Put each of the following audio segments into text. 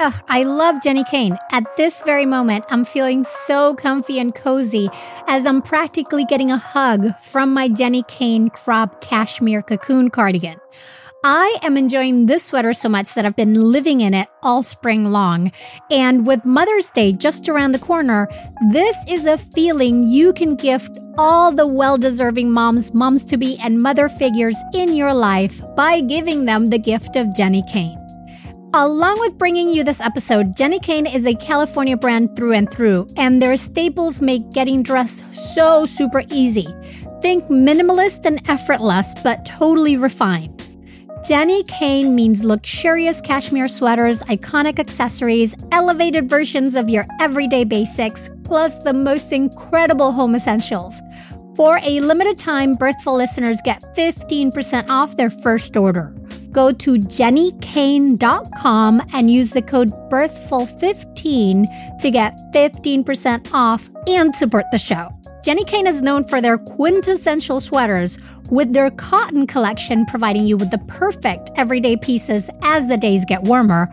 Ugh, I love Jenni Kayne. At this very moment, I'm feeling so comfy and cozy as I'm practically getting a hug from my Jenni Kayne crop cashmere cocoon cardigan. I am enjoying this sweater so much that I've been living in it all spring long. And with Mother's Day just around the corner, this is a feeling you can gift all the well deserving moms, moms to be, and mother figures in your life by giving them the gift of Jenni Kayne. Along with bringing you this episode, Jenni Kayne is a California brand through and through, and their staples make getting dressed so super easy. Think minimalist and effortless, but totally refined. Jenni Kayne means luxurious cashmere sweaters, iconic accessories, elevated versions of your everyday basics, plus the most incredible home essentials. For a limited time, Birthful listeners get 15% off their first order go to jennikayne.com and use the code BIRTHFUL15 to get 15% off and support the show. Jenni Kayne is known for their quintessential sweaters, with their cotton collection providing you with the perfect everyday pieces as the days get warmer.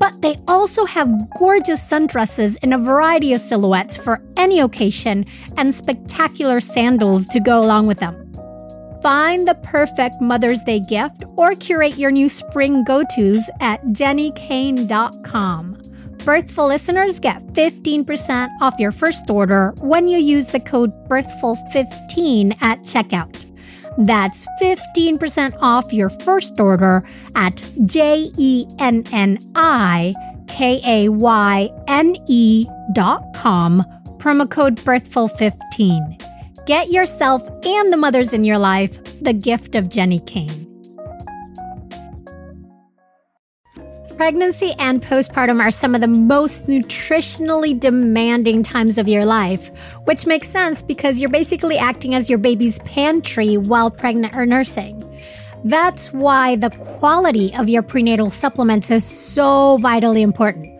But they also have gorgeous sundresses in a variety of silhouettes for any occasion and spectacular sandals to go along with them. Find the perfect Mother's Day gift or curate your new spring go tos at jennikayne.com. Birthful listeners get 15% off your first order when you use the code BIRTHFUL15 at checkout. That's 15% off your first order at J E N N I K A Y N E dot com, promo code BIRTHFUL15. Get yourself and the mothers in your life the gift of Jenni Kayne. Pregnancy and postpartum are some of the most nutritionally demanding times of your life, which makes sense because you're basically acting as your baby's pantry while pregnant or nursing. That's why the quality of your prenatal supplements is so vitally important.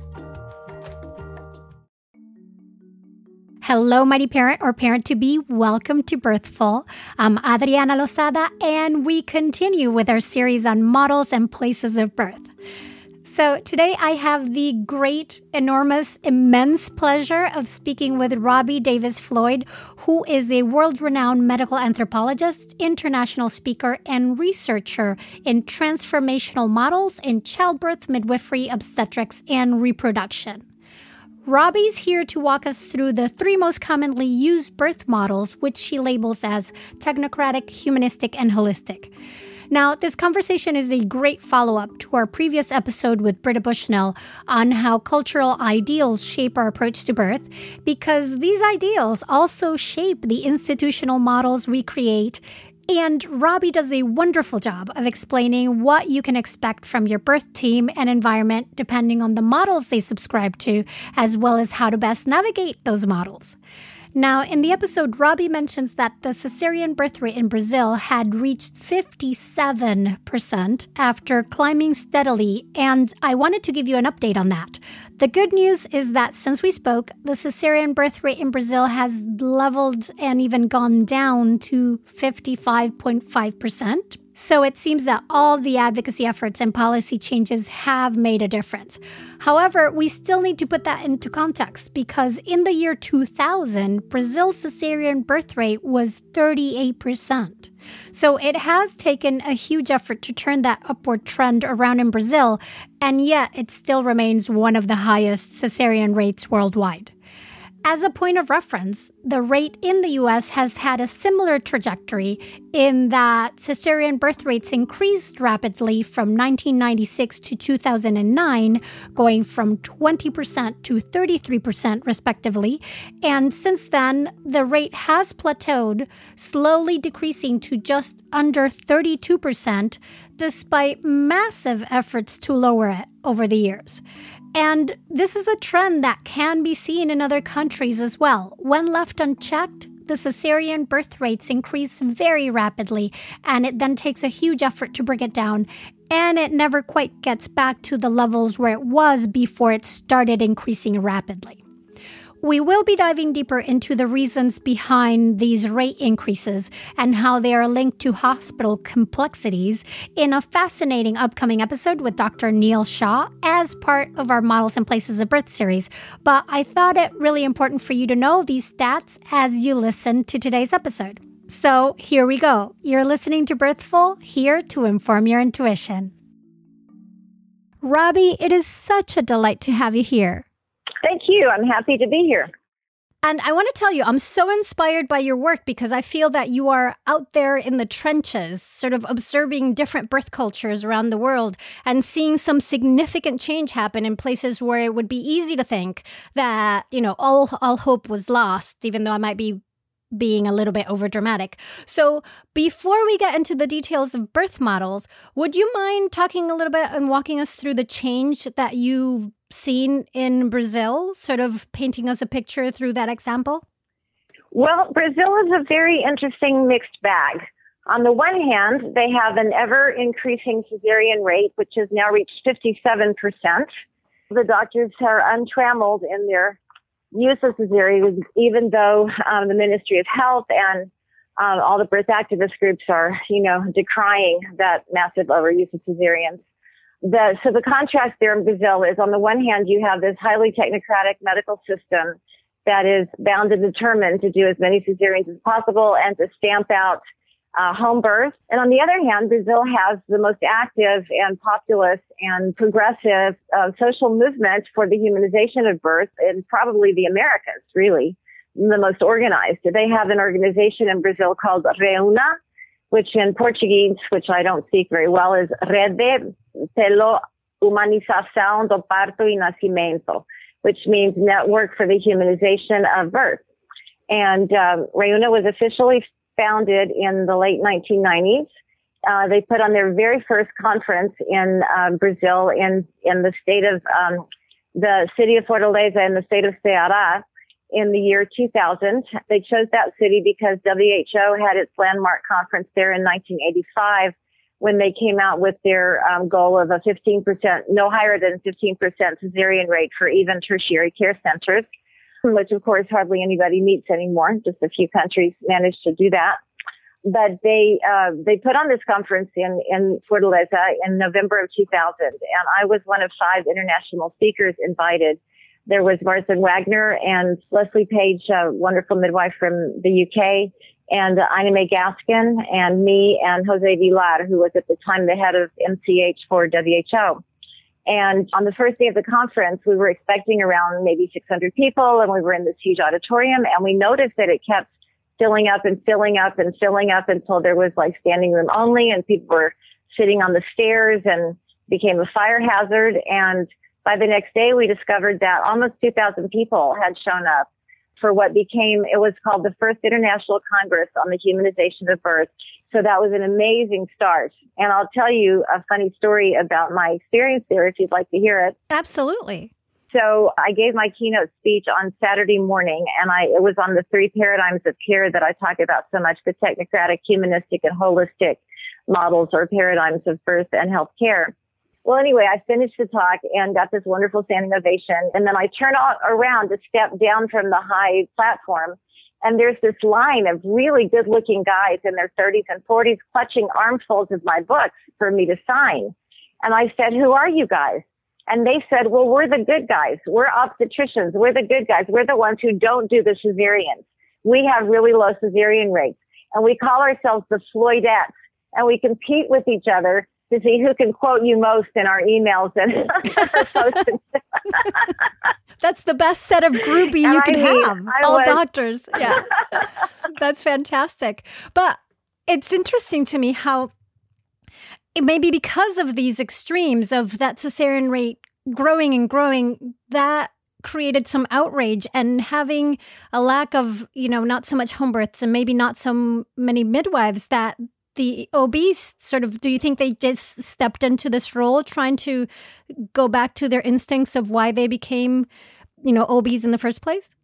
Hello, mighty parent or parent to be. Welcome to Birthful. I'm Adriana Lozada, and we continue with our series on models and places of birth. So, today I have the great, enormous, immense pleasure of speaking with Robbie Davis Floyd, who is a world renowned medical anthropologist, international speaker, and researcher in transformational models in childbirth, midwifery, obstetrics, and reproduction. Robbie's here to walk us through the three most commonly used birth models, which she labels as technocratic, humanistic, and holistic. Now, this conversation is a great follow up to our previous episode with Britta Bushnell on how cultural ideals shape our approach to birth, because these ideals also shape the institutional models we create and Robbie does a wonderful job of explaining what you can expect from your birth team and environment depending on the models they subscribe to, as well as how to best navigate those models. Now, in the episode, Robbie mentions that the cesarean birth rate in Brazil had reached 57% after climbing steadily, and I wanted to give you an update on that. The good news is that since we spoke, the cesarean birth rate in Brazil has leveled and even gone down to 55.5%. So it seems that all the advocacy efforts and policy changes have made a difference. However, we still need to put that into context because in the year 2000, Brazil's cesarean birth rate was 38%. So it has taken a huge effort to turn that upward trend around in Brazil, and yet it still remains one of the highest cesarean rates worldwide. As a point of reference, the rate in the US has had a similar trajectory in that cesarean birth rates increased rapidly from 1996 to 2009, going from 20% to 33% respectively. And since then, the rate has plateaued, slowly decreasing to just under 32%, despite massive efforts to lower it over the years. And this is a trend that can be seen in other countries as well. When left unchecked, the cesarean birth rates increase very rapidly, and it then takes a huge effort to bring it down, and it never quite gets back to the levels where it was before it started increasing rapidly. We will be diving deeper into the reasons behind these rate increases and how they are linked to hospital complexities in a fascinating upcoming episode with Dr. Neel Shah as part of our Models and Places of Birth series. But I thought it really important for you to know these stats as you listen to today's episode. So here we go. You're listening to Birthful, here to inform your intuition. Robbie, it is such a delight to have you here. Thank you. I'm happy to be here. And I want to tell you, I'm so inspired by your work because I feel that you are out there in the trenches, sort of observing different birth cultures around the world and seeing some significant change happen in places where it would be easy to think that, you know, all, all hope was lost, even though I might be being a little bit over dramatic. So, before we get into the details of birth models, would you mind talking a little bit and walking us through the change that you've seen in Brazil, sort of painting us a picture through that example? Well, Brazil is a very interesting mixed bag. On the one hand, they have an ever increasing cesarean rate, which has now reached 57%. The doctors are untrammeled in their use of cesareans, even though um, the Ministry of Health and um, all the birth activist groups are, you know, decrying that massive overuse of cesareans. The, so the contrast there in Brazil is on the one hand, you have this highly technocratic medical system that is bound and determined to do as many cesareans as possible and to stamp out uh, home birth. And on the other hand, Brazil has the most active and populous and progressive uh, social movement for the humanization of birth in probably the Americas, really, the most organized. They have an organization in Brazil called ReHuNa, which in Portuguese, which I don't speak very well, is Rede pelo Humanização do Parto e Nascimento, which means Network for the Humanization of Birth. And um, ReHuNa was officially founded in the late 1990s. Uh, they put on their very first conference in um, Brazil in in the state of um, the city of Fortaleza in the state of Ceará in the year 2000. They chose that city because WHO had its landmark conference there in 1985 when they came out with their um, goal of a 15%, no higher than 15% cesarean rate for even tertiary care centers which of course hardly anybody meets anymore. Just a few countries managed to do that. But they uh, they put on this conference in in Fortaleza in November of 2000, and I was one of five international speakers invited. There was Marsden Wagner and Lesley Page, a wonderful midwife from the UK, and uh, Ina May Gaskin, and me, and Jose Villar, who was at the time the head of MCH for WHO. And on the first day of the conference, we were expecting around maybe 600 people and we were in this huge auditorium and we noticed that it kept filling up and filling up and filling up until there was like standing room only and people were sitting on the stairs and became a fire hazard. And by the next day, we discovered that almost 2,000 people had shown up for what became, it was called the First International Congress on the Humanization of Birth. So that was an amazing start. And I'll tell you a funny story about my experience there if you'd like to hear it. Absolutely. So I gave my keynote speech on Saturday morning and I, it was on the three paradigms of care that I talk about so much, the technocratic, humanistic, and holistic models or paradigms of birth and health care. Well, anyway, I finished the talk and got this wonderful standing ovation. And then I turn around to step down from the high platform. And there's this line of really good looking guys in their 30s and 40s clutching armfuls of my books for me to sign. And I said, who are you guys? And they said, well, we're the good guys. We're obstetricians. We're the good guys. We're the ones who don't do the cesareans. We have really low cesarean rates. And we call ourselves the Floydettes. And we compete with each other to see who can quote you most in our emails and That's the best set of groupie you can mean, have. I All was. doctors. Yeah. That's fantastic. But it's interesting to me how it may be because of these extremes of that cesarean rate growing and growing that created some outrage and having a lack of you know not so much home births and maybe not so many midwives that the OBs sort of do you think they just stepped into this role trying to go back to their instincts of why they became you know OBs in the first place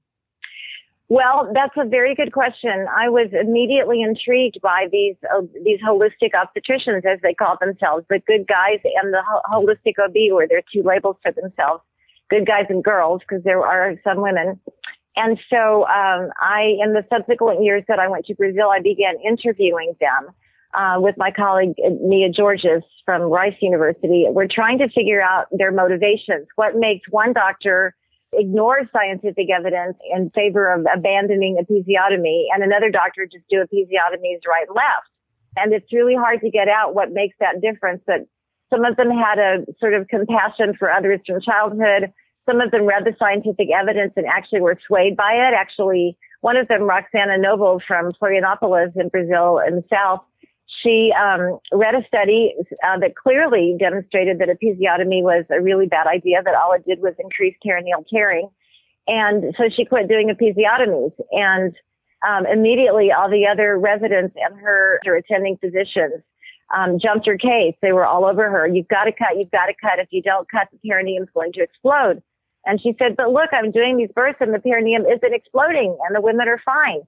well, that's a very good question. I was immediately intrigued by these uh, these holistic obstetricians, as they call themselves, the good guys and the ho- holistic OB, where they're two labels for themselves, good guys and girls, because there are some women. And so, um, I, in the subsequent years that I went to Brazil, I began interviewing them uh, with my colleague uh, Mia Georges from Rice University. We're trying to figure out their motivations. What makes one doctor ignore scientific evidence in favor of abandoning episiotomy and another doctor just do episiotomies right left. And it's really hard to get out what makes that difference. But some of them had a sort of compassion for others from childhood. Some of them read the scientific evidence and actually were swayed by it. Actually, one of them, Roxana Knobel from Florianopolis in Brazil in the South, she um, read a study uh, that clearly demonstrated that episiotomy was a really bad idea, that all it did was increase perineal tearing. And so she quit doing episiotomies. And um, immediately, all the other residents and her, her attending physicians um, jumped her case. They were all over her. You've got to cut. You've got to cut. If you don't cut, the perineum is going to explode. And she said, but look, I'm doing these births and the perineum isn't exploding and the women are fine.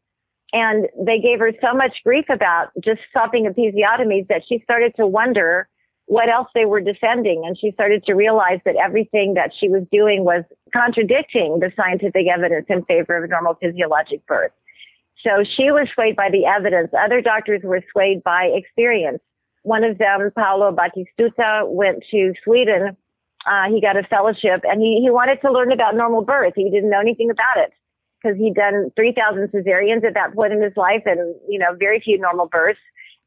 And they gave her so much grief about just stopping episiotomies that she started to wonder what else they were defending. And she started to realize that everything that she was doing was contradicting the scientific evidence in favor of normal physiologic birth. So she was swayed by the evidence. Other doctors were swayed by experience. One of them, Paolo Batistuta, went to Sweden. Uh, he got a fellowship and he, he wanted to learn about normal birth. He didn't know anything about it because he'd done 3,000 cesareans at that point in his life and, you know, very few normal births.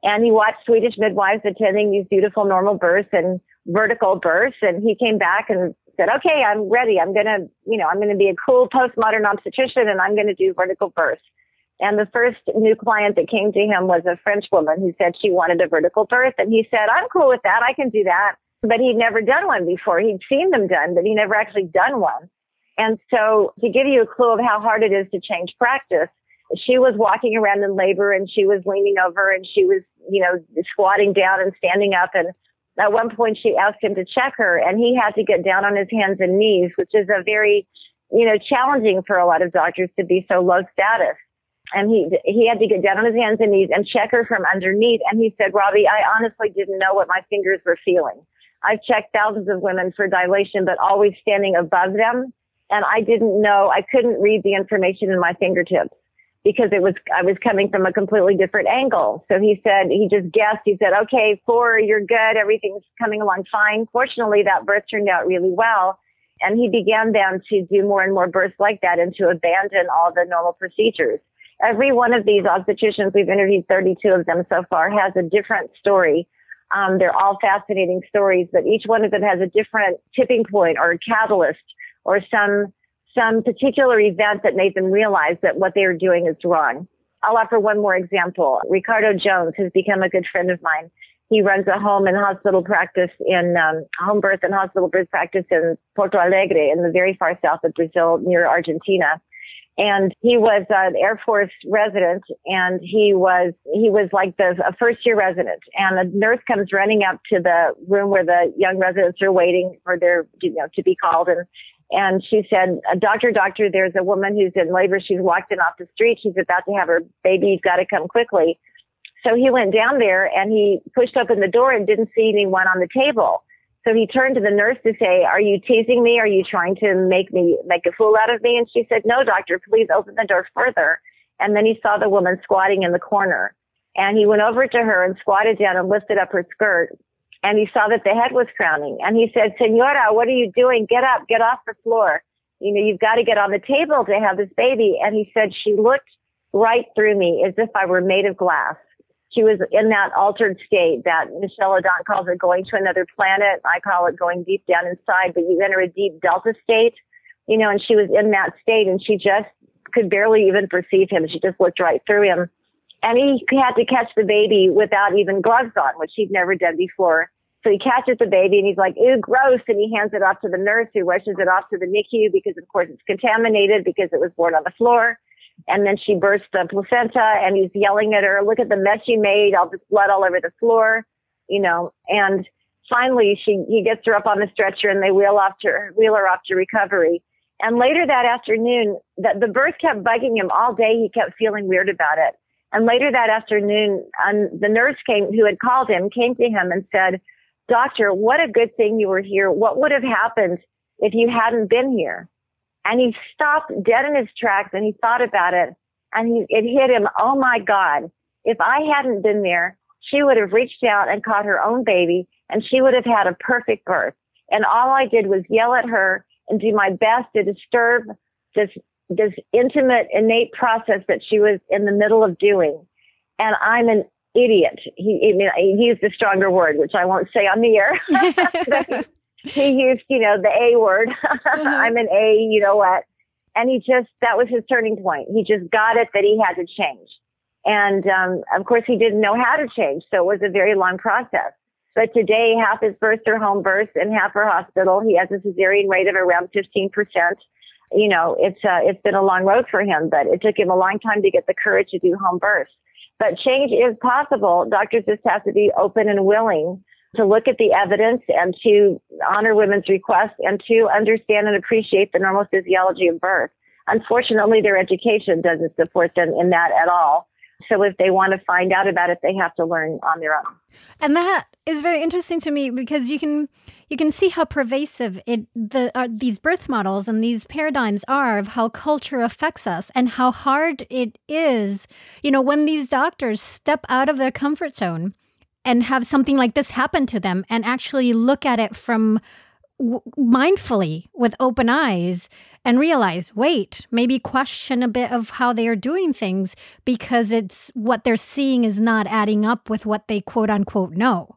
And he watched Swedish midwives attending these beautiful normal births and vertical births. And he came back and said, okay, I'm ready. I'm going to, you know, I'm going to be a cool postmodern obstetrician and I'm going to do vertical births. And the first new client that came to him was a French woman who said she wanted a vertical birth. And he said, I'm cool with that. I can do that. But he'd never done one before. He'd seen them done, but he'd never actually done one. And so to give you a clue of how hard it is to change practice, she was walking around in labor and she was leaning over and she was, you know, squatting down and standing up. And at one point she asked him to check her and he had to get down on his hands and knees, which is a very, you know, challenging for a lot of doctors to be so low status. And he, he had to get down on his hands and knees and check her from underneath. And he said, Robbie, I honestly didn't know what my fingers were feeling. I've checked thousands of women for dilation, but always standing above them and I didn't know, I couldn't read the information in my fingertips because it was, I was coming from a completely different angle. So he said, he just guessed. He said, okay, four, you're good. Everything's coming along fine. Fortunately, that birth turned out really well. And he began then to do more and more births like that and to abandon all the normal procedures. Every one of these obstetricians, we've interviewed 32 of them so far, has a different story. Um, they're all fascinating stories, but each one of them has a different tipping point or catalyst or some some particular event that made them realize that what they were doing is wrong. I'll offer one more example. Ricardo Jones has become a good friend of mine. He runs a home and hospital practice in um, home birth and hospital birth practice in Porto Alegre in the very far south of Brazil near Argentina. And he was an Air Force resident and he was, he was like the a first year resident and a nurse comes running up to the room where the young residents are waiting for their, you know, to be called and And she said, Doctor, doctor, there's a woman who's in labor. She's walked in off the street. She's about to have her baby. You've got to come quickly. So he went down there and he pushed open the door and didn't see anyone on the table. So he turned to the nurse to say, are you teasing me? Are you trying to make me, make a fool out of me? And she said, no, doctor, please open the door further. And then he saw the woman squatting in the corner and he went over to her and squatted down and lifted up her skirt. And he saw that the head was crowning and he said, Senora, what are you doing? Get up, get off the floor. You know, you've got to get on the table to have this baby. And he said, she looked right through me as if I were made of glass she was in that altered state that Michel Odent calls it going to another planet. I call it going deep down inside, but you enter a deep delta state, you know, and she was in that state and she just could barely even perceive him. She just looked right through him. And he had to catch the baby without even gloves on, which he'd never done before. So he catches the baby and he's like, ew, gross. And he hands it off to the nurse who rushes it off to the NICU because, of course, it's contaminated because it was born on the floor. And then she bursts the placenta and he's yelling at her, look at the mess you made, all this blood all over the floor, you know, and finally she, he gets her up on the stretcher and they wheel off to wheel her off to recovery. And later that afternoon, the, the birth kept bugging him all day. He kept feeling weird about it. And later that afternoon, um, the nurse came, who had called him, came to him and said, Doctor, what a good thing you were here. What would have happened if you hadn't been here? And he stopped dead in his tracks and he thought about it and he, it hit him. Oh my God. If I hadn't been there, she would have reached out and caught her own baby and she would have had a perfect birth. And all I did was yell at her and do my best to disturb this, this intimate, innate process that she was in the middle of doing. And I'm an idiot. He, he used a stronger word, which I won't say on the air. he used, you know, the A word. Mm-hmm. I'm an A, you know what? And he just, that was his turning point. He just got it that he had to change. And, um, of course, he didn't know how to change. So it was a very long process. But today, half his births are home births and half are hospital. He has a cesarean rate of around 15%. You know, it's, uh, it's been a long road for him, but it took him a long time to get the courage to do home births. But change is possible. Doctors just have to be open and willing to look at the evidence and to honor women's requests and to understand and appreciate the normal physiology of birth. Unfortunately, their education doesn't support them in that at all. So if they want to find out about it, they have to learn on their own. And that is very interesting to me because you can you can see how pervasive it the uh, these birth models and these paradigms are of how culture affects us and how hard it is. You know, when these doctors step out of their comfort zone and have something like this happen to them and actually look at it from w- mindfully with open eyes and realize wait maybe question a bit of how they are doing things because it's what they're seeing is not adding up with what they quote unquote know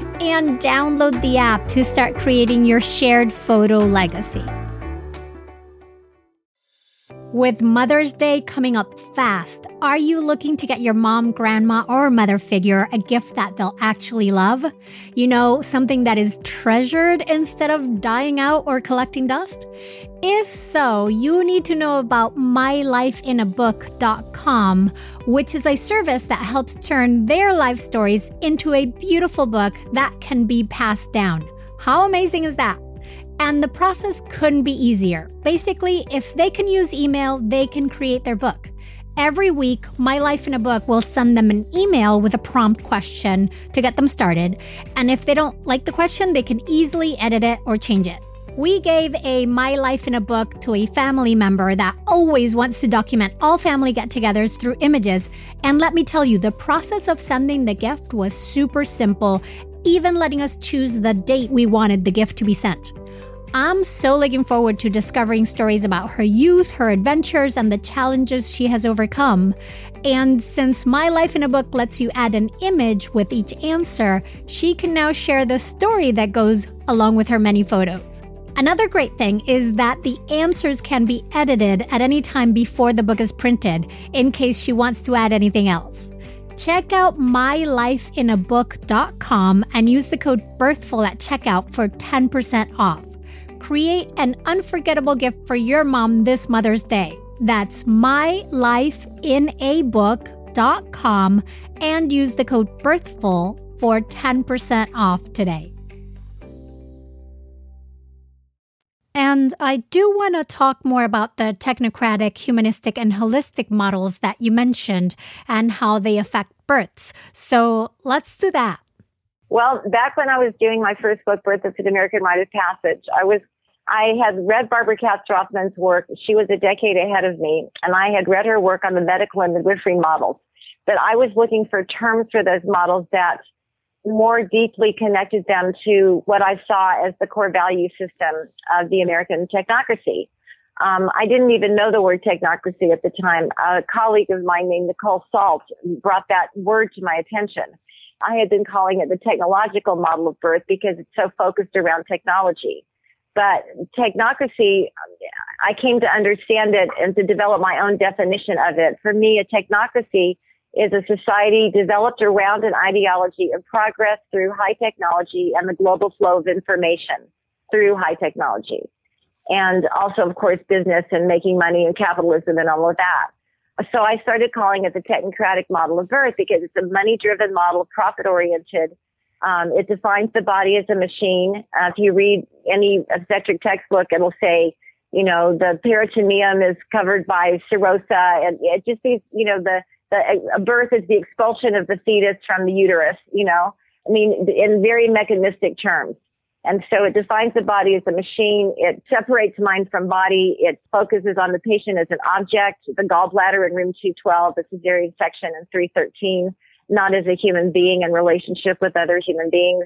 and download the app to start creating your shared photo legacy. With Mother's Day coming up fast, are you looking to get your mom, grandma, or mother figure a gift that they'll actually love? You know, something that is treasured instead of dying out or collecting dust? If so, you need to know about mylifeinabook.com, which is a service that helps turn their life stories into a beautiful book that can be passed down. How amazing is that? And the process couldn't be easier. Basically, if they can use email, they can create their book. Every week, My Life in a Book will send them an email with a prompt question to get them started. And if they don't like the question, they can easily edit it or change it. We gave a My Life in a Book to a family member that always wants to document all family get togethers through images. And let me tell you, the process of sending the gift was super simple, even letting us choose the date we wanted the gift to be sent. I'm so looking forward to discovering stories about her youth, her adventures, and the challenges she has overcome. And since My Life in a Book lets you add an image with each answer, she can now share the story that goes along with her many photos. Another great thing is that the answers can be edited at any time before the book is printed, in case she wants to add anything else. Check out mylifeinabook.com and use the code BIRTHFUL at checkout for 10% off. Create an unforgettable gift for your mom this Mother's Day. That's mylifeinabook.com and use the code BIRTHFUL for 10% off today. And I do want to talk more about the technocratic, humanistic, and holistic models that you mentioned and how they affect births. So let's do that. Well, back when I was doing my first book, Birth of the American Rite of Passage, I was I had read Barbara Katz-Rothman's work. She was a decade ahead of me, and I had read her work on the medical and midwifery models. But I was looking for terms for those models that more deeply connected them to what I saw as the core value system of the American technocracy. Um, I didn't even know the word technocracy at the time. A colleague of mine named Nicole Salt brought that word to my attention. I had been calling it the technological model of birth because it's so focused around technology. But technocracy, I came to understand it and to develop my own definition of it. For me, a technocracy is a society developed around an ideology of progress through high technology and the global flow of information through high technology. And also, of course, business and making money and capitalism and all of that. So I started calling it the technocratic model of birth because it's a money driven model, profit oriented. Um, it defines the body as a machine. Uh, if you read any obstetric textbook, it'll say, you know, the peritoneum is covered by serosa and it just these, you know, the, the birth is the expulsion of the fetus from the uterus, you know, I mean, in very mechanistic terms. And so it defines the body as a machine. It separates mind from body. It focuses on the patient as an object, the gallbladder in room 212, the cesarean section in 313, not as a human being in relationship with other human beings.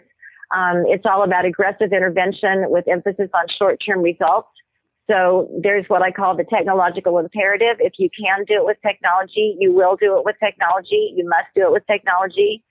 Um, it's all about aggressive intervention with emphasis on short-term results. So there's what I call the technological imperative. If you can do it with technology, you will do it with technology. You must do it with technology.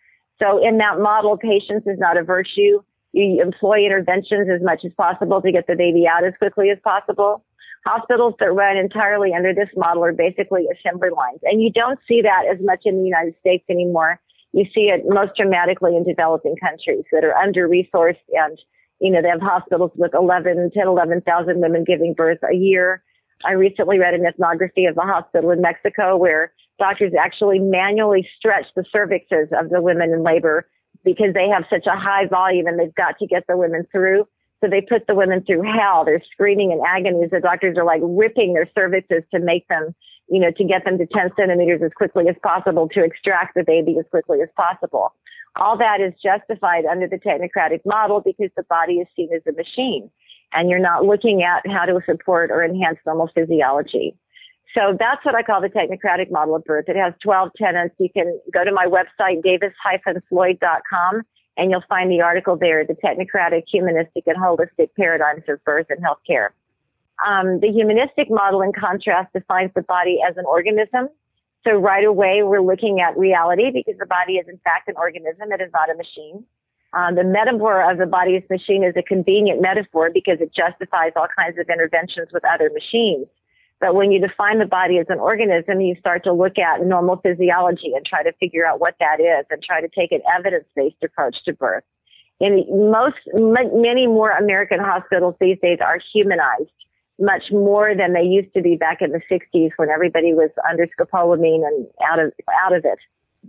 So in that model, patience is not a virtue you employ interventions as much as possible to get the baby out as quickly as possible. Hospitals that run entirely under this model are basically assembly lines. And you don't see that as much in the United States anymore. You see it most dramatically in developing countries that are under resourced and, you know, they have hospitals with 11, 10, 11,000 women giving birth a year. I recently read an ethnography of a hospital in Mexico where doctors actually manually stretch the cervixes of the women in labor because they have such a high volume and they've got to get the women through. So they put the women through hell. They're screaming in agonies. The doctors are like ripping their cervixes to make them, you know, to get them to 10 centimeters as quickly as possible to extract the baby as quickly as possible. All that is justified under the technocratic model because the body is seen as a machine and you're not looking at how to support or enhance normal physiology. So that's what I call the technocratic model of birth. It has 12 tenets. You can go to my website, davis-floyd.com, and you'll find the article there, the technocratic, humanistic, and holistic paradigms of birth and healthcare. Um, the humanistic model, in contrast, defines the body as an organism. So right away, we're looking at reality because the body is in fact an organism. It is not a machine. Um, the metaphor of the body as machine is a convenient metaphor because it justifies all kinds of interventions with other machines. But when you define the body as an organism, you start to look at normal physiology and try to figure out what that is and try to take an evidence based approach to birth. In most, many more American hospitals these days are humanized much more than they used to be back in the 60s when everybody was under scopolamine and out of, out of it.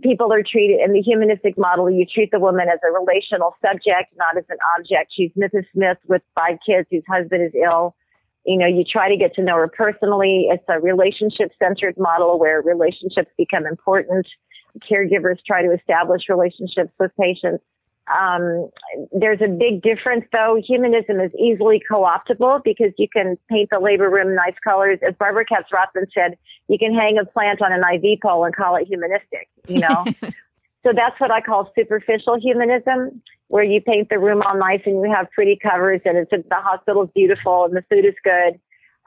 People are treated in the humanistic model. You treat the woman as a relational subject, not as an object. She's Mrs. Smith with five kids whose husband is ill. You know, you try to get to know her personally. It's a relationship centered model where relationships become important. Caregivers try to establish relationships with patients. Um, there's a big difference though. Humanism is easily co-optable because you can paint the labor room nice colors. As Barbara Katz Rothman said, you can hang a plant on an IV pole and call it humanistic, you know? so that's what I call superficial humanism, where you paint the room all nice and you have pretty covers and it's, the hospital's beautiful and the food is good.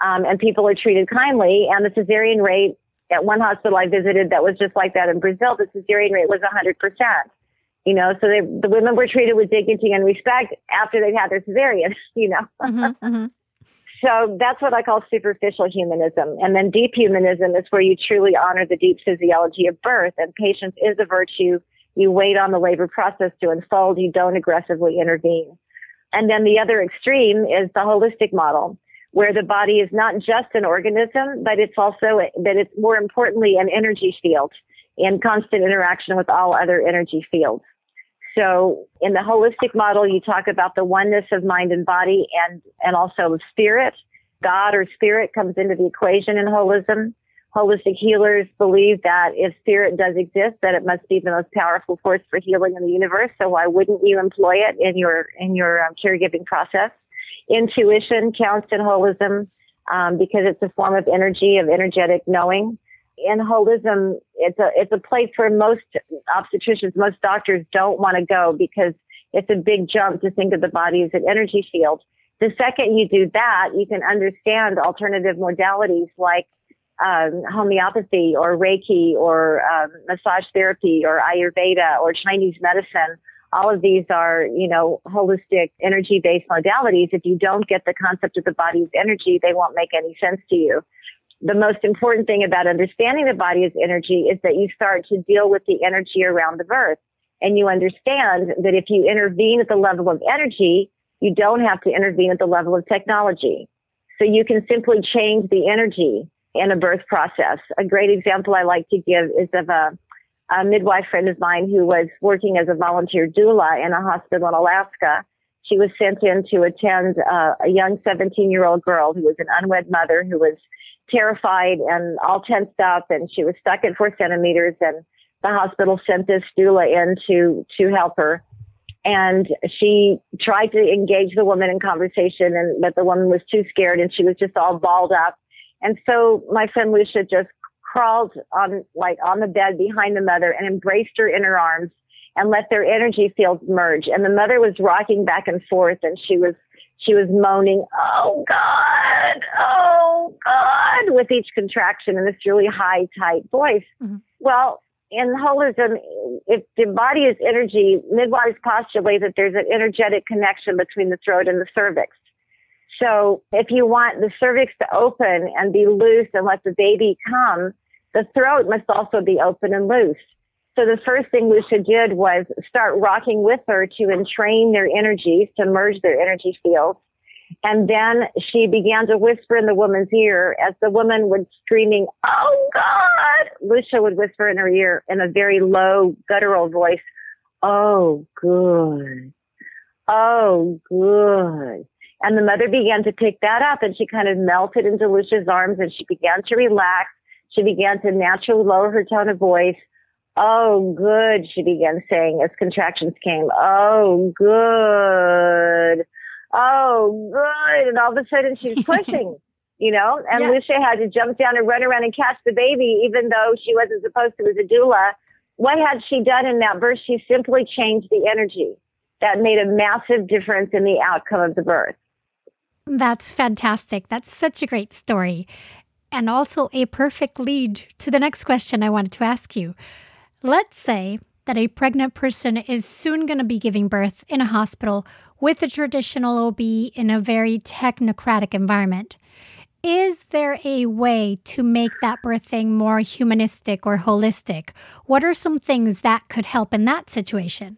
Um, and people are treated kindly and the cesarean rate at one hospital I visited that was just like that in Brazil, the cesarean rate was 100%. You know, so they, the women were treated with dignity and respect after they'd had their cesarean, you know. Mm-hmm, mm-hmm. So that's what I call superficial humanism. And then deep humanism is where you truly honor the deep physiology of birth and patience is a virtue. You wait on the labor process to unfold. You don't aggressively intervene. And then the other extreme is the holistic model where the body is not just an organism, but it's also, that it's more importantly an energy field in constant interaction with all other energy fields. So in the holistic model, you talk about the oneness of mind and body and, and also of spirit. God or spirit comes into the equation in holism. Holistic healers believe that if spirit does exist, that it must be the most powerful force for healing in the universe. So why wouldn't you employ it in your in your um, caregiving process? Intuition counts in holism um, because it's a form of energy of energetic knowing in holism, it's a it's a place where most obstetricians, most doctors don't want to go because it's a big jump to think of the body as an energy field. The second you do that, you can understand alternative modalities like um, homeopathy or Reiki or um, massage therapy or Ayurveda or Chinese medicine. All of these are, you know, holistic energy based modalities. If you don't get the concept of the body's energy, they won't make any sense to you the most important thing about understanding the body as energy is that you start to deal with the energy around the birth. And you understand that if you intervene at the level of energy, you don't have to intervene at the level of technology. So you can simply change the energy in a birth process. A great example I like to give is of a, a midwife friend of mine who was working as a volunteer doula in a hospital in Alaska. She was sent in to attend uh, a young 17 year old girl who was an unwed mother who was terrified and all tensed up and she was stuck at four centimeters and the hospital sent this doula in to to help her and she tried to engage the woman in conversation and but the woman was too scared and she was just all balled up and so my friend lucia just crawled on like on the bed behind the mother and embraced her in her arms and let their energy fields merge and the mother was rocking back and forth and she was she was moaning, Oh God, oh God, with each contraction in this really high, tight voice. Mm-hmm. Well, in holism, if the body is energy, midwives postulate that there's an energetic connection between the throat and the cervix. So if you want the cervix to open and be loose and let the baby come, the throat must also be open and loose. So the first thing Lucia did was start rocking with her to entrain their energies, to merge their energy fields. And then she began to whisper in the woman's ear as the woman was screaming, Oh God! Lucia would whisper in her ear in a very low, guttural voice, Oh, good. Oh, good. And the mother began to pick that up and she kind of melted into Lucia's arms and she began to relax. She began to naturally lower her tone of voice. Oh, good, she began saying as contractions came. Oh, good. Oh, good. And all of a sudden she's pushing, you know, and yeah. Lucia had to jump down and run around and catch the baby, even though she wasn't supposed to as a doula. What had she done in that birth? She simply changed the energy. That made a massive difference in the outcome of the birth. That's fantastic. That's such a great story. And also a perfect lead to the next question I wanted to ask you. Let's say that a pregnant person is soon going to be giving birth in a hospital with a traditional OB in a very technocratic environment. Is there a way to make that birthing more humanistic or holistic? What are some things that could help in that situation?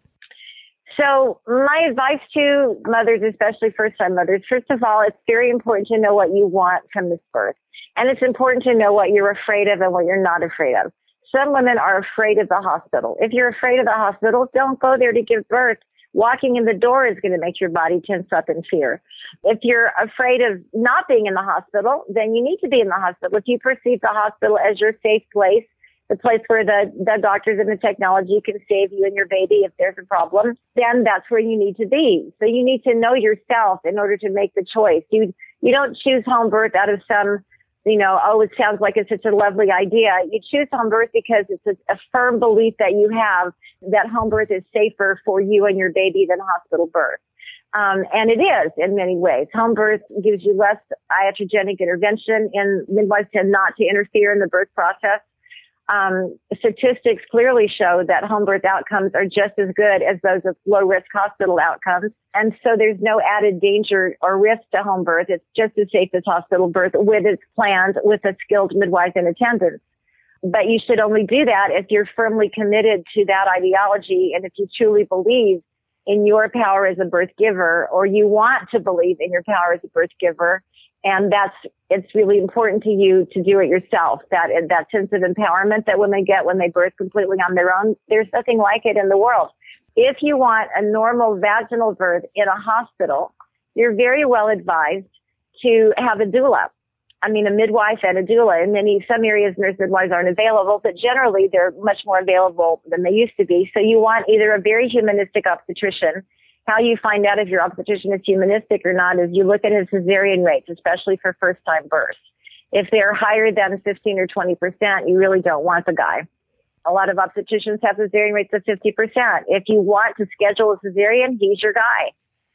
So, my advice to mothers, especially first time mothers, first of all, it's very important to know what you want from this birth. And it's important to know what you're afraid of and what you're not afraid of. Some women are afraid of the hospital. If you're afraid of the hospital, don't go there to give birth. Walking in the door is going to make your body tense up in fear. If you're afraid of not being in the hospital, then you need to be in the hospital. If you perceive the hospital as your safe place, the place where the, the doctors and the technology can save you and your baby if there's a problem, then that's where you need to be. So you need to know yourself in order to make the choice. You, you don't choose home birth out of some you know, oh, it sounds like it's such a lovely idea. You choose home birth because it's a, a, firm belief that you have that home birth is safer for you and your baby than hospital birth. Um, and it is in many ways. Home birth gives you less iatrogenic intervention and midwives tend not to interfere in the birth process um, statistics clearly show that home birth outcomes are just as good as those of low risk hospital outcomes. And so there's no added danger or risk to home birth. It's just as safe as hospital birth with its planned with a skilled midwife in attendance. But you should only do that if you're firmly committed to that ideology and if you truly believe in your power as a birth giver or you want to believe in your power as a birth giver and that's it's really important to you to do it yourself. That that sense of empowerment that women get when they birth completely on their own, there's nothing like it in the world. If you want a normal vaginal birth in a hospital, you're very well advised to have a doula. I mean, a midwife and a doula. In many some areas, nurse midwives aren't available, but generally they're much more available than they used to be. So you want either a very humanistic obstetrician how you find out if your obstetrician is humanistic or not is you look at his cesarean rates, especially for first time births. If they're higher than 15 or 20%, you really don't want the guy. A lot of obstetricians have cesarean rates of 50%. If you want to schedule a cesarean, he's your guy.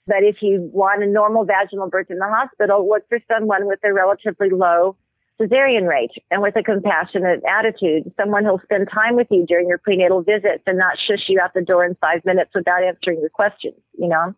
But if you want a normal vaginal birth in the hospital, look for someone with a relatively low cesarean rate and with a compassionate attitude, someone who'll spend time with you during your prenatal visits and not shush you out the door in five minutes without answering your questions, you know?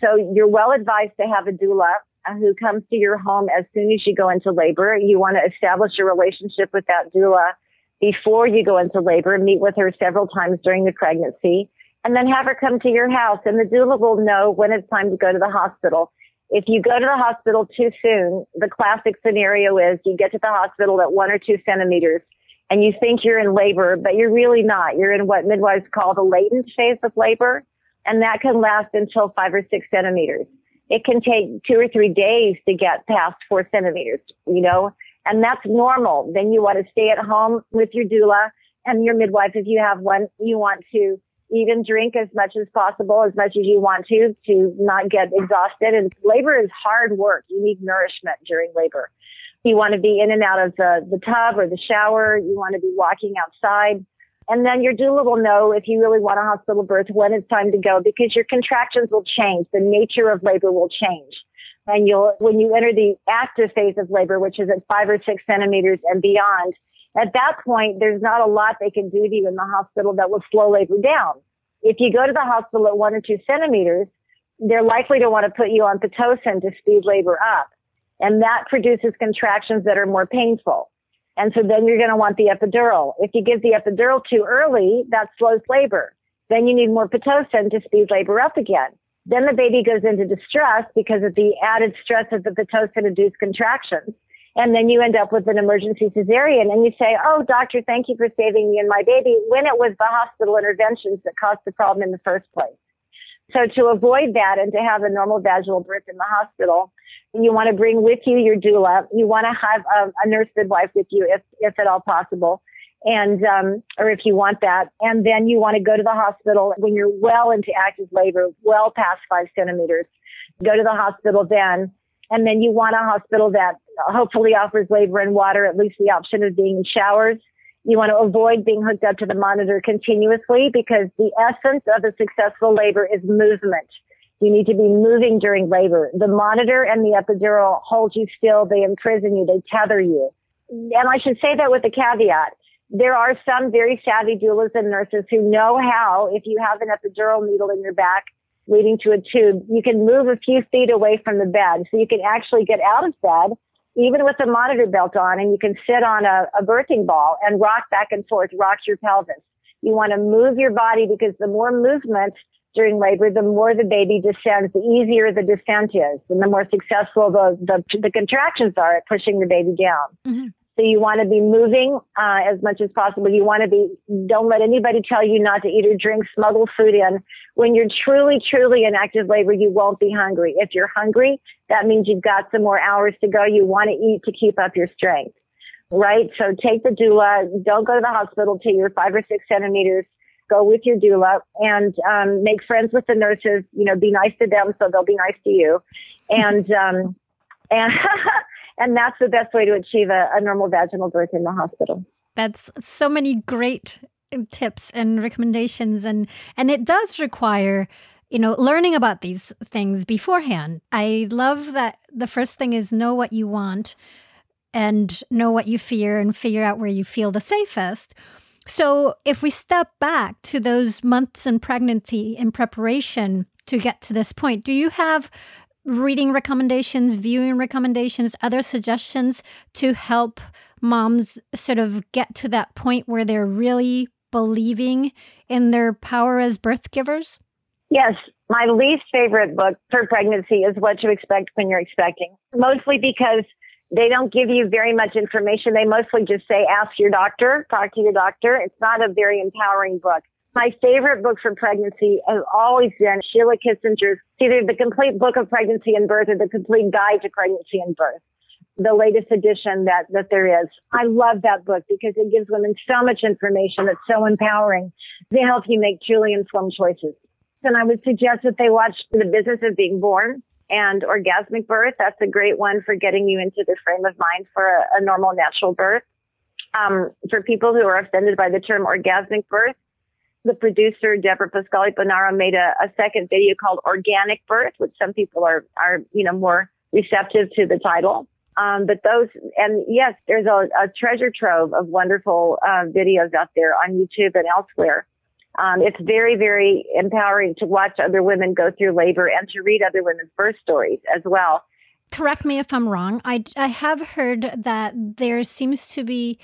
So you're well advised to have a doula who comes to your home as soon as you go into labor. You want to establish a relationship with that doula before you go into labor, meet with her several times during the pregnancy, and then have her come to your house. And the doula will know when it's time to go to the hospital if you go to the hospital too soon, the classic scenario is you get to the hospital at one or two centimeters and you think you're in labor, but you're really not. You're in what midwives call the latent phase of labor, and that can last until five or six centimeters. It can take two or three days to get past four centimeters, you know, and that's normal. Then you want to stay at home with your doula and your midwife if you have one. You want to and drink as much as possible, as much as you want to, to not get exhausted. And labor is hard work. You need nourishment during labor. You want to be in and out of the, the tub or the shower. You want to be walking outside. And then your doula will know if you really want a hospital birth when it's time to go because your contractions will change. The nature of labor will change. And you'll, when you enter the active phase of labor, which is at five or six centimeters and beyond, at that point, there's not a lot they can do to you in the hospital that will slow labor down. If you go to the hospital at one or two centimeters, they're likely to want to put you on Pitocin to speed labor up. And that produces contractions that are more painful. And so then you're going to want the epidural. If you give the epidural too early, that slows labor. Then you need more Pitocin to speed labor up again. Then the baby goes into distress because of the added stress of the Pitocin induced contractions. And then you end up with an emergency cesarean and you say, Oh, doctor, thank you for saving me and my baby when it was the hospital interventions that caused the problem in the first place. So to avoid that and to have a normal vaginal birth in the hospital, you want to bring with you your doula. You want to have a, a nurse midwife with you if, if at all possible. And, um, or if you want that. And then you want to go to the hospital when you're well into active labor, well past five centimeters. Go to the hospital then and then you want a hospital that hopefully offers labor and water, at least the option of being in showers. You want to avoid being hooked up to the monitor continuously because the essence of a successful labor is movement. You need to be moving during labor. The monitor and the epidural hold you still. They imprison you. They tether you. And I should say that with a caveat. There are some very savvy doulas and nurses who know how, if you have an epidural needle in your back, leading to a tube, you can move a few feet away from the bed. So you can actually get out of bed even with a monitor belt on, and you can sit on a, a birthing ball and rock back and forth, rock your pelvis. You want to move your body because the more movement during labor, the more the baby descends, the easier the descent is, and the more successful the, the, the contractions are at pushing the baby down. Mm-hmm. So you want to be moving uh, as much as possible. You want to be, don't let anybody tell you not to eat or drink, smuggle food in. When you're truly, truly in active labor, you won't be hungry. If you're hungry, that means you've got some more hours to go. You want to eat to keep up your strength, right? So take the doula. Don't go to the hospital till you're five or six centimeters. Go with your doula and um, make friends with the nurses. You know, be nice to them so they'll be nice to you. And, um, and And that's the best way to achieve a, a normal vaginal birth in the hospital. That's so many great tips and recommendations. And and it does require you know learning about these things beforehand. I love that the first thing is know what you want and know what you fear and figure out where you feel the safest. So if we step back to those months in pregnancy in preparation to get to this point do you have reading recommendations, viewing recommendations, other suggestions to help moms sort of get to that point where they're really believing in their power as birth givers? Yes. My least favorite book for pregnancy is What to Expect When You're Expecting, mostly because they don't give you very much information. They mostly just say, ask your doctor, talk to your doctor. It's not a very empowering book. My favorite book for pregnancy has always been Sheila Kitzinger's either the complete book of pregnancy and birth or the complete guide to pregnancy and birth. The latest edition that, that there is. I love that book because it gives women so much information that's so empowering to help you make truly informed choices. And I would suggest that they watch The Business of Being Born and Orgasmic Birth. That's a great one for getting you into the frame of mind for a, a normal natural birth. Um, for people who are offended by the term orgasmic birth, the producer Deborah Pascali-Bonaro made a, a, second video called Organic Birth, which some people are are you know more receptive to the title. Um, but those and yes, there's a, a treasure trove of wonderful uh, videos out there on YouTube and elsewhere. Um, it's very very empowering to watch other women go through labor and to read other women's birth stories as well. Correct me if I'm wrong. I I have heard that there seems to be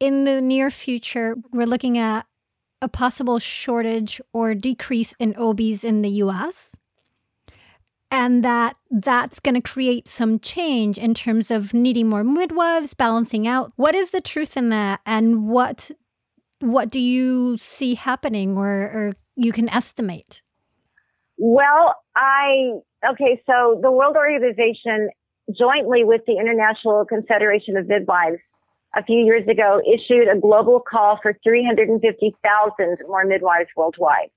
in the near future we're looking at a possible shortage or decrease in OBs in the US and that that's going to create some change in terms of needing more midwives balancing out what is the truth in that and what what do you see happening or, or you can estimate? Well i okay so the world organization jointly with the international confederation of midwives a few years ago issued a global call for 350,000 more midwives worldwide.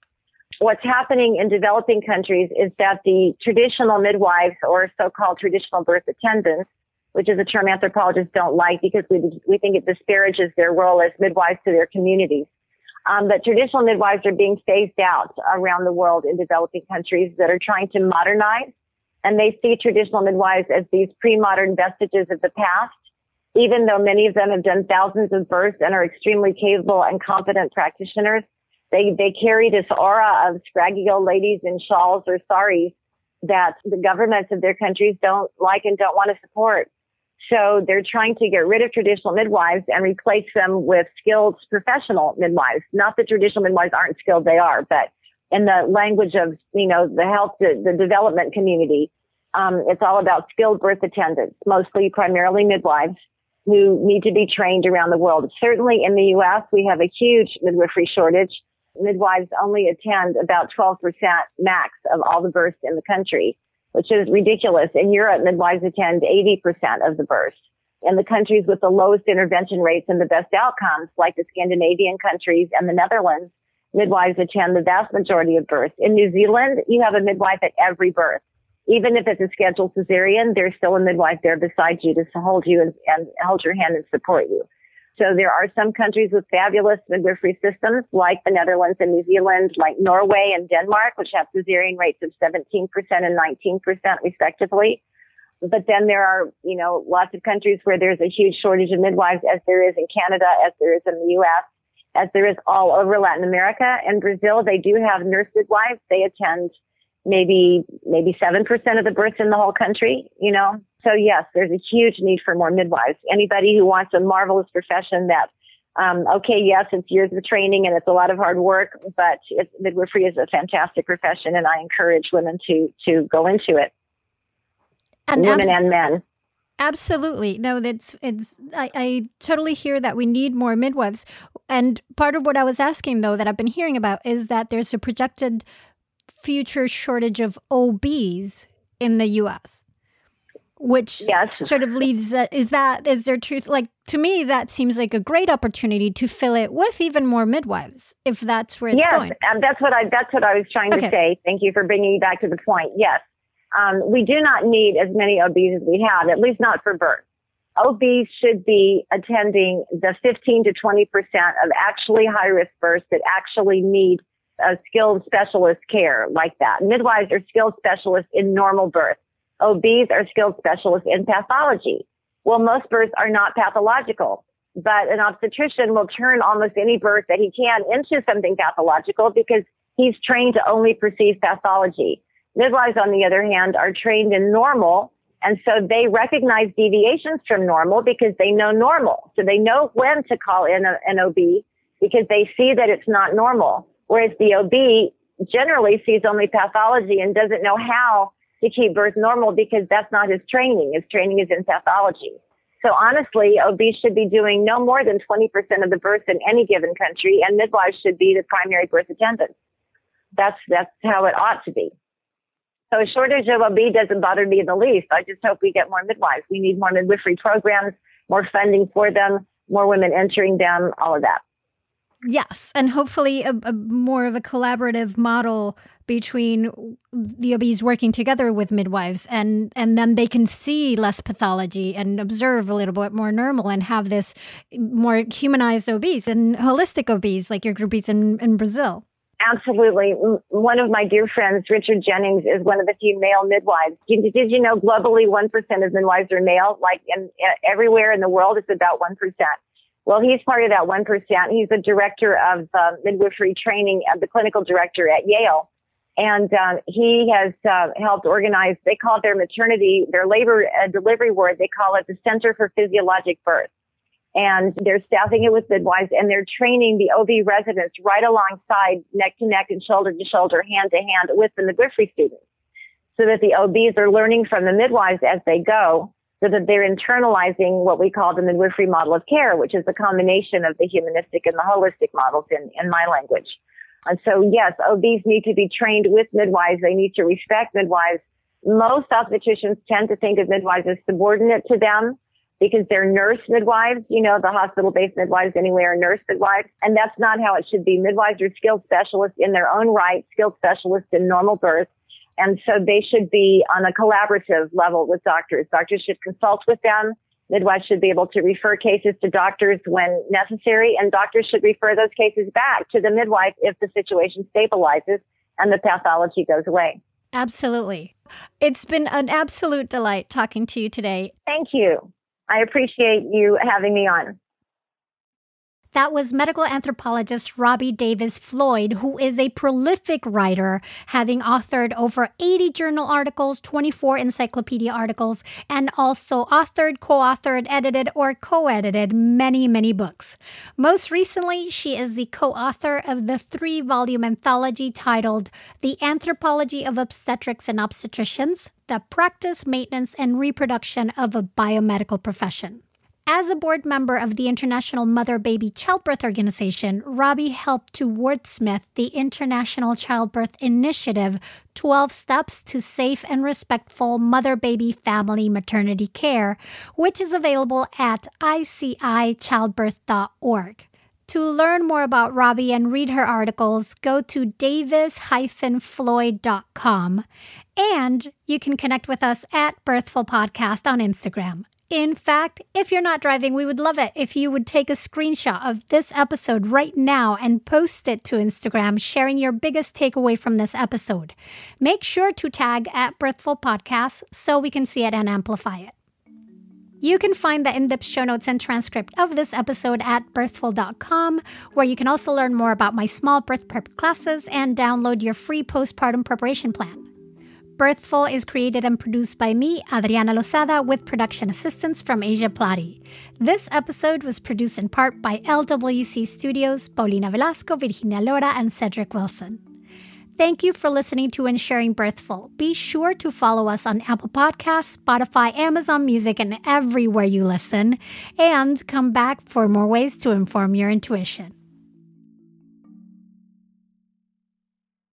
What's happening in developing countries is that the traditional midwives or so-called traditional birth attendants, which is a term anthropologists don't like because we, we think it disparages their role as midwives to their communities. Um, but traditional midwives are being phased out around the world in developing countries that are trying to modernize. And they see traditional midwives as these pre-modern vestiges of the past even though many of them have done thousands of births and are extremely capable and competent practitioners, they, they carry this aura of scraggy old ladies in shawls or saris that the governments of their countries don't like and don't want to support. So they're trying to get rid of traditional midwives and replace them with skilled professional midwives. Not that traditional midwives aren't skilled, they are, but in the language of, you know, the health, the, the development community, um, it's all about skilled birth attendants, mostly primarily midwives who need to be trained around the world. Certainly in the U.S., we have a huge midwifery shortage. Midwives only attend about 12% max of all the births in the country, which is ridiculous. In Europe, midwives attend 80% of the births. In the countries with the lowest intervention rates and the best outcomes, like the Scandinavian countries and the Netherlands, midwives attend the vast majority of births. In New Zealand, you have a midwife at every birth even if it's a scheduled cesarean, there's still a midwife there beside you to hold you and, and hold your hand and support you. So there are some countries with fabulous midwifery systems, like the Netherlands and New Zealand, like Norway and Denmark, which have cesarean rates of 17% and 19% respectively. But then there are, you know, lots of countries where there's a huge shortage of midwives, as there is in Canada, as there is in the U.S., as there is all over Latin America. And Brazil, they do have nurse midwives. They attend maybe maybe seven percent of the births in the whole country. You know, So yes, there's a huge need for more midwives. Anybody who wants a marvelous profession that um, okay, yes, it's years of training and it's a lot of hard work, but it, midwifery is a fantastic profession, and I encourage women to to go into it. And women abs- and men. Absolutely. No, that's it's I, I totally hear that we need more midwives. And part of what I was asking though that I've been hearing about is that there's a projected future shortage of OBs in the US. Which yes. sort of leaves uh, is that is there truth like to me that seems like a great opportunity to fill it with even more midwives if that's where it's yes, going. Yes, that's what I that's what I was trying okay. to say. Thank you for bringing me back to the point. Yes, um, we do not need as many OBs as we have, at least not for birth. OBs should be attending the 15 to 20 percent of actually high risk births that actually need a skilled specialist care like that. Midwives are skilled specialists in normal birth. OBs are skilled specialists in pathology. Well, most births are not pathological, but an obstetrician will turn almost any birth that he can into something pathological because he's trained to only perceive pathology. Midwives, on the other hand, are trained in normal. And so they recognize deviations from normal because they know normal. So they know when to call in a, an OB because they see that it's not normal. Whereas the OB generally sees only pathology and doesn't know how to keep birth normal because that's not his training. His training is in pathology. So honestly, OB should be doing no more than 20% of the births in any given country and midwives should be the primary birth attendants. That's, that's how it ought to be. So a shortage of OB doesn't bother me in the least. I just hope we get more midwives. We need more midwifery programs, more funding for them, more women entering them, all of that. Yes, and hopefully a, a, more of a collaborative model between the OBs working together with midwives, and and then they can see less pathology and observe a little bit more normal, and have this more humanized OBs and holistic OBs like your groupies in, in Brazil. Absolutely. One of my dear friends, Richard Jennings, is one of the few male midwives. Did, did you know globally 1% of midwives are male? Like in, everywhere in the world, it's about 1%. Well, he's part of that 1%. He's the director of uh, midwifery training, uh, the clinical director at Yale. And uh, he has uh, helped organize, they call it their maternity, their labor uh, delivery ward, they call it the Center for Physiologic Birth and they're staffing it with midwives and they're training the OB residents right alongside neck to neck and shoulder to shoulder, hand to hand with the midwifery students so that the OBs are learning from the midwives as they go so that they're internalizing what we call the midwifery model of care, which is a combination of the humanistic and the holistic models in, in my language. And so, yes, OBs need to be trained with midwives. They need to respect midwives. Most obstetricians tend to think of midwives as subordinate to them because they're nurse midwives, you know, the hospital based midwives anywhere are nurse midwives. And that's not how it should be. Midwives are skilled specialists in their own right, skilled specialists in normal birth. And so they should be on a collaborative level with doctors. Doctors should consult with them. Midwives should be able to refer cases to doctors when necessary, and doctors should refer those cases back to the midwife if the situation stabilizes and the pathology goes away. Absolutely. It's been an absolute delight talking to you today. Thank you. I appreciate you having me on. That was medical anthropologist Robbie Davis Floyd, who is a prolific writer, having authored over 80 journal articles, 24 encyclopedia articles, and also authored, co authored, edited, or co edited many, many books. Most recently, she is the co author of the three volume anthology titled The Anthropology of Obstetrics and Obstetricians The Practice, Maintenance, and Reproduction of a Biomedical Profession. As a board member of the International Mother Baby Childbirth Organization, Robbie helped to wordsmith the International Childbirth Initiative 12 Steps to Safe and Respectful Mother Baby Family Maternity Care, which is available at icichildbirth.org. To learn more about Robbie and read her articles, go to davis-floyd.com. And you can connect with us at Birthful Podcast on Instagram. In fact, if you're not driving, we would love it if you would take a screenshot of this episode right now and post it to Instagram, sharing your biggest takeaway from this episode. Make sure to tag at Birthful Podcast so we can see it and amplify it. You can find the in depth show notes and transcript of this episode at birthful.com, where you can also learn more about my small birth prep classes and download your free postpartum preparation plan. Birthful is created and produced by me, Adriana Lozada, with production assistance from Asia Plati. This episode was produced in part by LWC Studios, Paulina Velasco, Virginia Lora, and Cedric Wilson. Thank you for listening to and sharing Birthful. Be sure to follow us on Apple Podcasts, Spotify, Amazon Music, and everywhere you listen. And come back for more ways to inform your intuition.